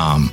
Um,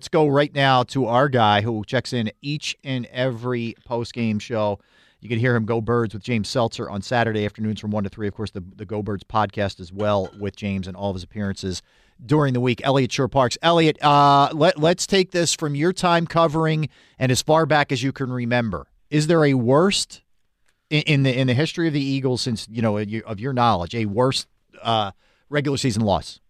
Let's go right now to our guy who checks in each and every post game show. You can hear him go birds with James Seltzer on Saturday afternoons from 1 to 3. Of course, the, the Go Birds podcast as well with James and all of his appearances during the week. Eliot Shorr-Parks. Eliot, uh, let, let's take this from your time covering and as far back as you can remember. Is there a worst in, in the in the history of the Eagles since, you know, of your knowledge, a worst uh, regular season loss?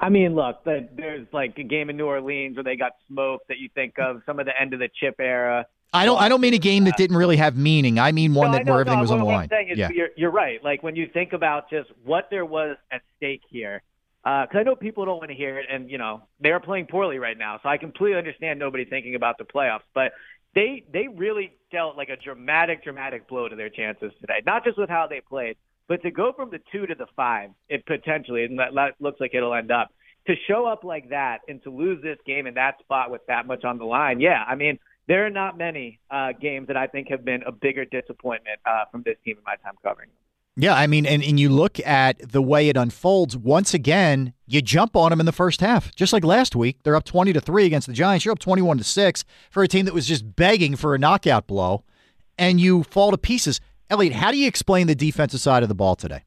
I mean, look, the, there's like a game in New Orleans where they got smoked that you think of some of the end of the Chip era. I don't. I don't mean a game that didn't really have meaning. I mean one no, that know, where everything no, was on the line. Is, yeah, you're, you're, right. Like when you think about just what there was at stake here, because uh, I know people don't want to hear it, and you know they are playing poorly right now, so I completely understand nobody thinking about the playoffs. But they they really dealt like a dramatic, dramatic blow to their chances today. Not just with how they played, but to go from the two to the five, it potentially, and that looks like it'll end up to show up like that and to lose this game in that spot with that much on the line, yeah, I mean, there are not many uh, games that I think have been a bigger disappointment uh, from this team in my time covering them. Yeah, I mean, and, and you look at the way it unfolds. Once again, you jump on them in the first half, just like last week. They're up twenty to three against the Giants. You're up twenty-one to six for a team that was just begging for a knockout blow, and you fall to pieces. Eliot, how do you explain the defensive side of the ball today?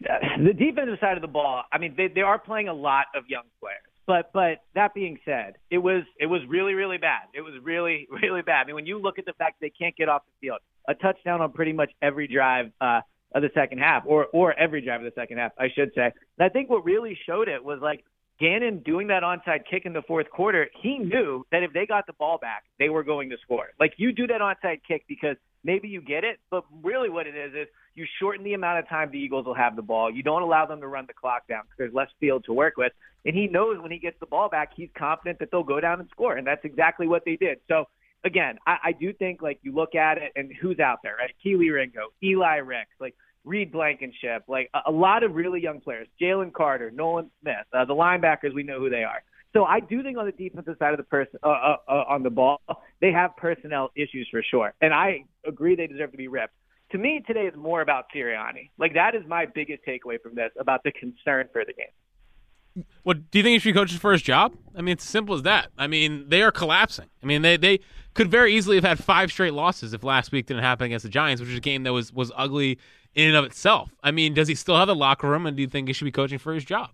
the defensive side of the ball, I mean, they they are playing a lot of young players. But but that being said, it was it was really really bad. It was really really bad. I mean, when you look at the fact they can't get off the field, a touchdown on pretty much every drive uh, of the second half, or or every drive of the second half, I should say. And I think what really showed it was like Gannon doing that onside kick in the fourth quarter, he knew that if they got the ball back, they were going to score. Like you do that onside kick because maybe you get it, but really what it is is you shorten the amount of time the Eagles will have the ball. You don't allow them to run the clock down because there's less field to work with. And he knows when he gets the ball back, he's confident that they'll go down and score. And that's exactly what they did. So again, I, I do think like you look at it and who's out there, right? Kelee Ringo, Eli Ricks, like Reed Blankenship, like a, a lot of really young players, Jalen Carter, Nolan Smith, uh, the linebackers, we know who they are. So I do think on the defensive side of the person uh, uh, uh, on the ball, they have personnel issues for sure, and I agree they deserve to be ripped. To me, today is more about Sirianni. Like that is my biggest takeaway from this about the concern for the game. Well, do you think he should be coaching for his job? I mean, it's as simple as that. I mean, they are collapsing. I mean, they they could very easily have had five straight losses if last week didn't happen against the Giants, which is a game that was was ugly in and of itself. I mean, does he still have the locker room, and do you think he should be coaching for his job?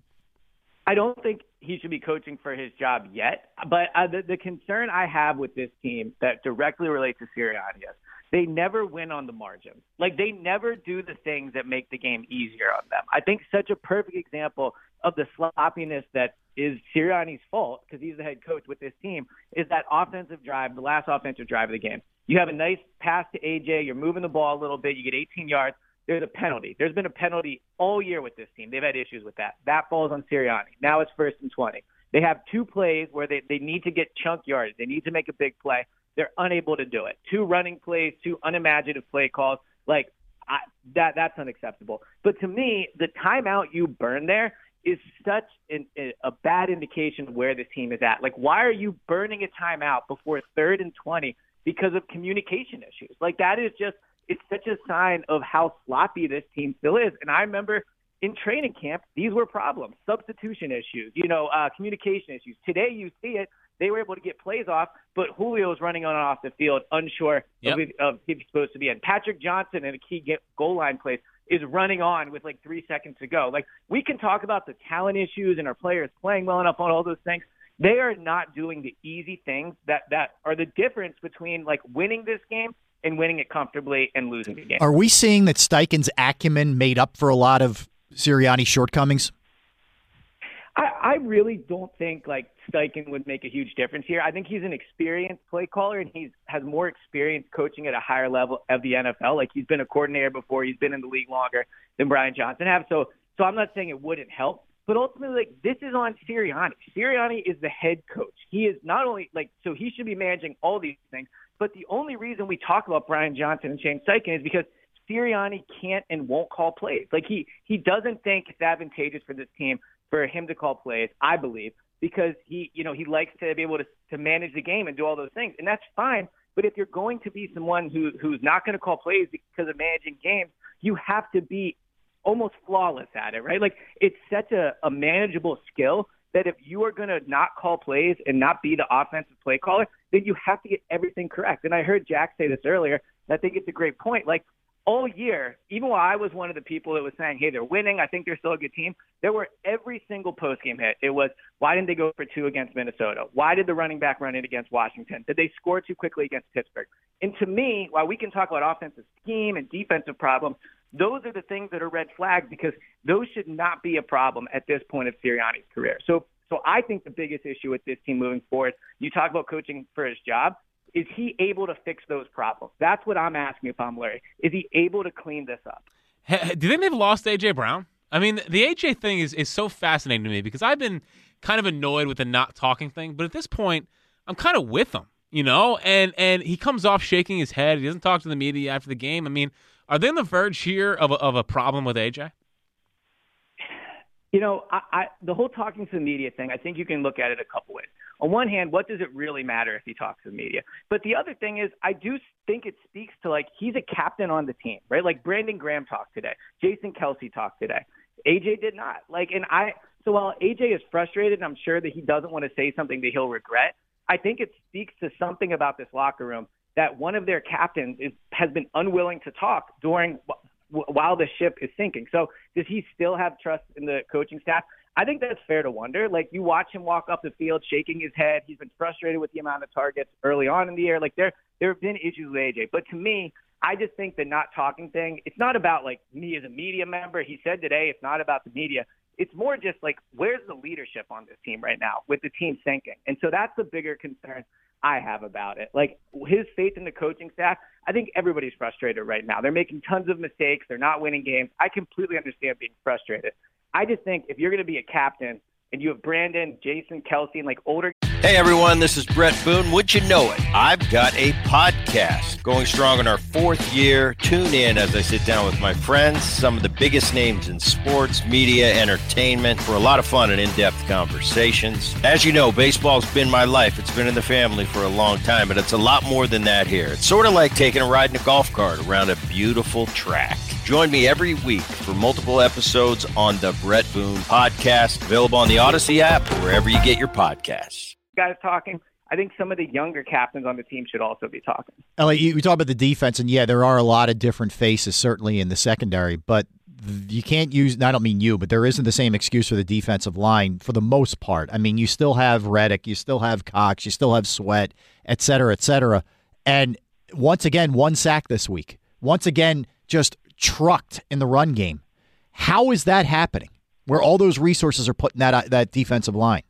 I don't think he should be coaching for his job yet. But uh, the, the concern I have with this team that directly relates to Sirianni is they never win on the margin. Like they never do the things that make the game easier on them. I think such a perfect example of the sloppiness that is Sirianni's fault because he's the head coach with this team is that offensive drive, the last offensive drive of the game. You have a nice pass to AJ. You're moving the ball a little bit. You get 18 yards there's a penalty. There's been a penalty all year with this team. They've had issues with that. That falls on Sirianni. Now it's first and 20. They have two plays where they, they need to get chunk yards. They need to make a big play. They're unable to do it. Two running plays, two unimaginative play calls. Like I, that, that's unacceptable. But to me, the timeout you burn there is such an, a bad indication of where this team is at. Like, why are you burning a timeout before third and 20 because of communication issues? Like, that is just it's such a sign of how sloppy this team still is. And I remember in training camp, these were problems, substitution issues, you know, uh, communication issues. Today, you see it. They were able to get plays off, but Julio is running on and off the field, unsure yep. of, if, of if he's supposed to be in. Patrick Johnson in a key goal line place is running on with like three seconds to go. Like we can talk about the talent issues and our players playing well enough on all those things. They are not doing the easy things that that are the difference between like winning this game and winning it comfortably and losing the game. Are we seeing that Steichen's acumen made up for a lot of Sirianni's shortcomings? I, I really don't think like Steichen would make a huge difference here. I think he's an experienced play caller and he's has more experience coaching at a higher level of the NFL. Like he's been a coordinator before, he's been in the league longer than Brian Johnson have. So so I'm not saying it wouldn't help, but ultimately like this is on Sirianni. Sirianni is the head coach. He is not only like so he should be managing all these things, but the only reason we talk about Brian Johnson and Shane Steichen is because Sirianni can't and won't call plays. Like he he doesn't think it's advantageous for this team for him to call plays, I believe, because he, you know, he likes to be able to to manage the game and do all those things, and that's fine. But if you're going to be someone who who's not going to call plays because of managing games, you have to be almost flawless at it, right? Like it's such a, a manageable skill that if you are going to not call plays and not be the offensive play caller, then you have to get everything correct. And I heard Jack say this earlier. And I think it's a great point. Like all year, even while I was one of the people that was saying, "Hey, they're winning. I think they're still a good team." There were every single post game hit. It was, "Why didn't they go for two against Minnesota? Why did the running back run it against Washington? Did they score too quickly against Pittsburgh?" And to me, while we can talk about offensive scheme and defensive problems, those are the things that are red flags because those should not be a problem at this point of Sirianni's career. So, so I think the biggest issue with this team moving forward, you talk about coaching for his job is he able to fix those problems? That's what I'm asking if I'm Larry. Is he able to clean this up? Hey, do you think they've lost AJ Brown? I mean, the AJ thing is is so fascinating to me because I've been kind of annoyed with the not talking thing, but at this point, I'm kind of with him, you know. And and he comes off shaking his head. He doesn't talk to the media after the game. I mean, are they on the verge here of a, of a problem with AJ? You know, I, I, the whole talking to the media thing, I think you can look at it a couple ways. On one hand, what does it really matter if he talks to the media? But the other thing is, I do think it speaks to like he's a captain on the team, right? Like Brandon Graham talked today, Jason Kelce talked today, AJ did not. Like, and I, so while AJ is frustrated, I'm sure that he doesn't want to say something that he'll regret. I think it speaks to something about this locker room that one of their captains is, has been unwilling to talk during while the ship is sinking. So does he still have trust in the coaching staff? I think that's fair to wonder. Like you watch him walk up the field, shaking his head. He's been frustrated with the amount of targets early on in the year. Like there, there have been issues with AJ. But to me, I just think the not talking thing. It's not about like me as a media member. He said today, it's not about the media. It's more just like where's the leadership on this team right now with the team sinking. And so that's the bigger concern I have about it. Like his faith in the coaching staff, I think everybody's frustrated right now. They're making tons of mistakes. They're not winning games. I completely understand being frustrated. I just think if you're going to be a captain and you have Brandon, Jason, Kelce, and like older Hey everyone, this is Bret Boone. Would you know it? I've got a podcast going strong in our fourth year. Tune in as I sit down with my friends, some of the biggest names in sports, media, entertainment, for a lot of fun and in depth conversations. As you know, baseball's been my life. It's been in the family for a long time, but it's a lot more than that here. It's sort of like taking a ride in a golf cart around a beautiful track. Join me every week for multiple episodes on the Bret Boone podcast, available on the Audacy app or wherever you get your podcasts guys talking. I think some of the younger captains on the team should also be talking. Ellie, you, we talk about the defense, and yeah, there are a lot of different faces certainly in the secondary, but you can't use. I don't mean you, but there isn't the same excuse for the defensive line for the most part. I mean, you still have Reddick, you still have Cox, you still have Sweat, et cetera, et cetera. And once again, one sack this week. Once again, just trucked in the run game. How is that happening? Where all those resources are put in that uh, that defensive line?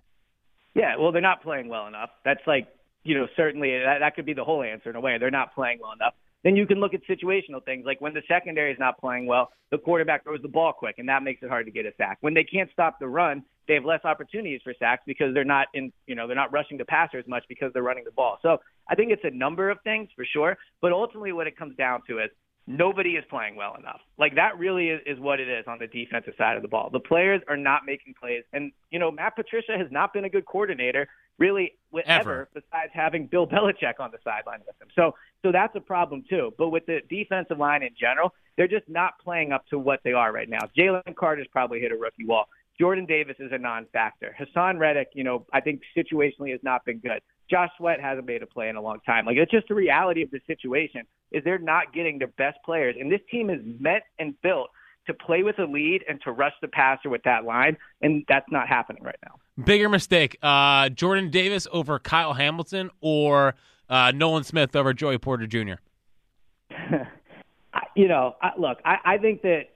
Yeah, well, they're not playing well enough. That's like, you know, certainly that, that could be the whole answer in a way. They're not playing well enough. Then you can look at situational things like when the secondary is not playing well, the quarterback throws the ball quick, and that makes it hard to get a sack. When they can't stop the run, they have less opportunities for sacks because they're not in, you know, they're not rushing the passer as much because they're running the ball. So I think it's a number of things for sure, but ultimately what it comes down to is nobody is playing well enough. Like that really is, is what it is on the defensive side of the ball. The players are not making plays. And, you know, Matt Patricia has not been a good coordinator really ever, besides having Bill Belichick on the sideline with him. So so that's a problem too. But with the defensive line in general, they're just not playing up to what they are right now. Jalen Carter's probably hit a rookie wall. Jordan Davis is a non-factor. Haason Reddick, you know, I think situationally has not been good. Josh Sweat hasn't made a play in a long time. Like it's just the reality of the situation is they're not getting their best players, and this team is meant and built to play with a lead and to rush the passer with that line, and that's not happening right now. Bigger mistake: uh, Jordan Davis over Kyle Hamilton, or uh, Nolan Smith over Joey Porter Jr. you know, I, look, I, I think that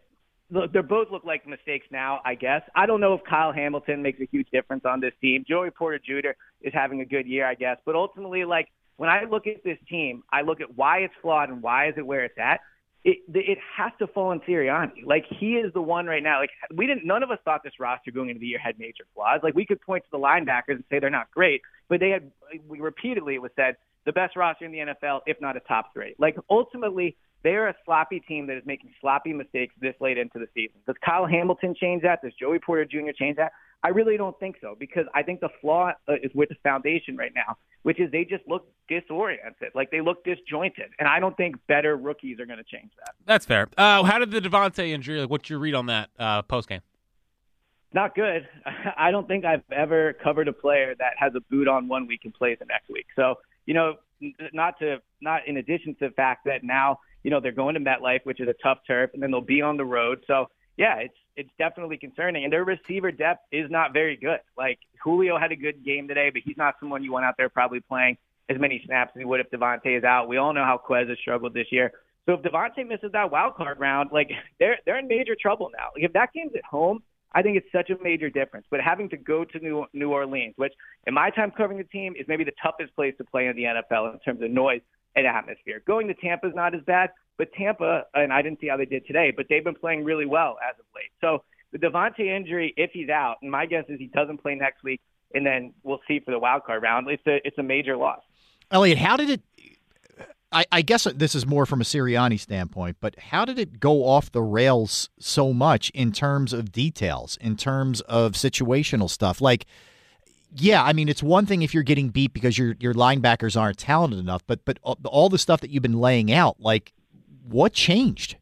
look, they both look like mistakes now. I guess I don't know if Kyle Hamilton makes a huge difference on this team. Joey Porter Jr. is having a good year, I guess, but ultimately, like when I look at this team, I look at why it's flawed and why is it where it's at. It it has to fall on Sirianni. Like he is the one right now. Like we didn't. None of us thought this roster going into the year had major flaws. Like we could point to the linebackers and say they're not great, but they had. We repeatedly it was said the best roster in the NFL, if not a top three. Like ultimately, they're a sloppy team that is making sloppy mistakes this late into the season. Does Kyle Hamilton change that? Does Joey Porter Jr. change that? I really don't think so because I think the flaw uh, is with the foundation right now, which is they just look disoriented, like they look disjointed, and I don't think better rookies are going to change that. That's fair. Uh, how did the DeVonta injury? Like, what's your read on that uh, post game? Not good. I don't think I've ever covered a player that has a boot on one week and plays the next week. So you know, not to not in addition to the fact that now you know they're going to MetLife, which is a tough turf, and then they'll be on the road. So yeah, it's it's definitely concerning. And their receiver depth is not very good. Like Julio had a good game today, but he's not someone you want out there probably playing as many snaps as he would if DeVonta is out. We all know how Quez has struggled this year. So if Davante misses that wild card round, like they're they're in major trouble now. Like if that game's at home, I think it's such a major difference. But having to go to New New Orleans, which in my time covering the team is maybe the toughest place to play in the NFL in terms of noise and atmosphere. Going to Tampa is not as bad, but Tampa, and I didn't see how they did today, but they've been playing really well as of late. So the DeVonta injury, if he's out, and my guess is he doesn't play next week, and then we'll see for the wild card round. It's a it's a major loss. Eliot, how did it? I, I guess this is more from a Sirianni standpoint, but how did it go off the rails so much in terms of details, in terms of situational stuff? Like, yeah, I mean, it's one thing if you're getting beat because your your linebackers aren't talented enough, but but all the stuff that you've been laying out, like, what changed?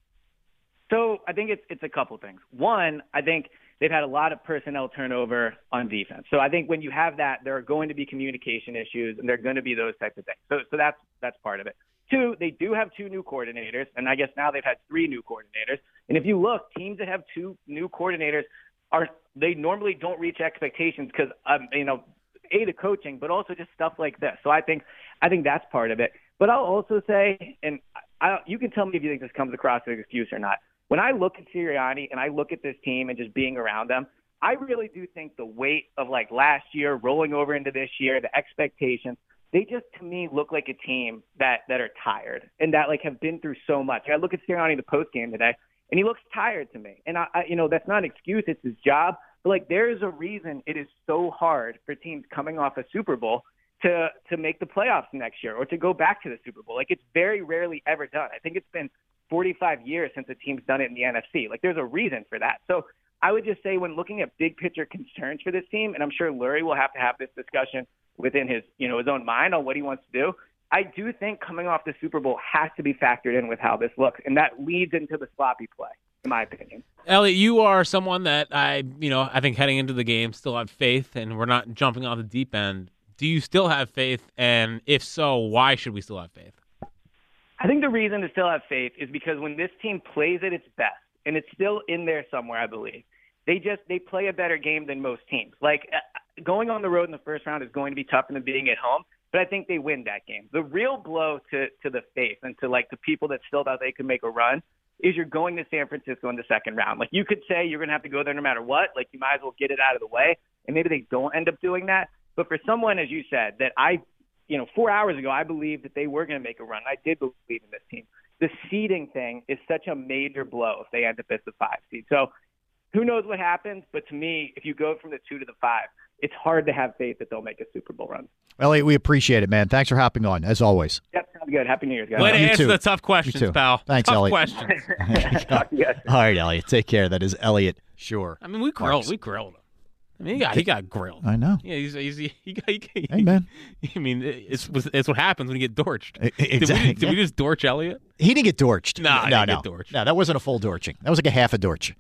So I think it's it's a couple things. One, I think they've had a lot of personnel turnover on defense. So I think when you have that, there are going to be communication issues, and there are going to be those types of things. So so that's that's part of it. Two, they do have two new coordinators, and I guess now they've had three new coordinators. And if you look, teams that have two new coordinators are they normally don't reach expectations because um, you know a the coaching, but also just stuff like this. So I think I think that's part of it. But I'll also say, and I, you can tell me if you think this comes across as an excuse or not. When I look at Sirianni and I look at this team and just being around them, I really do think the weight of like last year rolling over into this year, the expectations, they just to me look like a team that that are tired and that like have been through so much. I look at Sirianni the post game today, and he looks tired to me. And I, I, you know, that's not an excuse; it's his job. But like, there is a reason it is so hard for teams coming off a Super Bowl to to make the playoffs next year or to go back to the Super Bowl. Like, it's very rarely ever done. I think it's been 45 years since a team's done it in the NFC. Like, there's a reason for that. So. I would just say when looking at big picture concerns for this team, and I'm sure Lurie will have to have this discussion within his you know his own mind on what he wants to do. I do think coming off the Super Bowl has to be factored in with how this looks, and that leads into the sloppy play, in my opinion. Eliot, you are someone that I, you know, I think heading into the game still have faith, and we're not jumping off the deep end. Do you still have faith? And if so, why should we still have faith? I think the reason to still have faith is because when this team plays at its best, and it's still in there somewhere, I believe, they just they play a better game than most teams. Like uh, going on the road in the first round is going to be tougher than being at home, but I think they win that game. The real blow to to the faith and to like the people that still thought they could make a run is you're going to San Francisco in the second round. Like you could say you're going to have to go there no matter what. Like you might as well get it out of the way, and maybe they don't end up doing that. But for someone, as you said, that I, you know, four hours ago, I believed that they were going to make a run. I did believe in this team. The seeding thing is such a major blow if they end up as the five seed. So who knows what happens? But to me, if you go from the two to the five, it's hard to have faith that they'll make a Super Bowl run. Eliot, we appreciate it, man. Thanks for hopping on, as always. Yep, sounds good. Happy New Year, guys. Way to You answer too. the tough questions, pal. Thanks, tough Eliot. questions. Talk to you guys. All right, Eliot. Take care. That is Eliot. Sure. I mean, we grilled. We grilled him. I mean, he got he got grilled. I know. Yeah, he's, he's he, he got. He, Hey, man. I mean, it's it's what happens when you get dorched. E- Did, we, exactly. did we just dorch Eliot? He didn't get dorched. Nah, no, didn't no, get dorched. no. That wasn't a full dorching. That was like a half a dorch.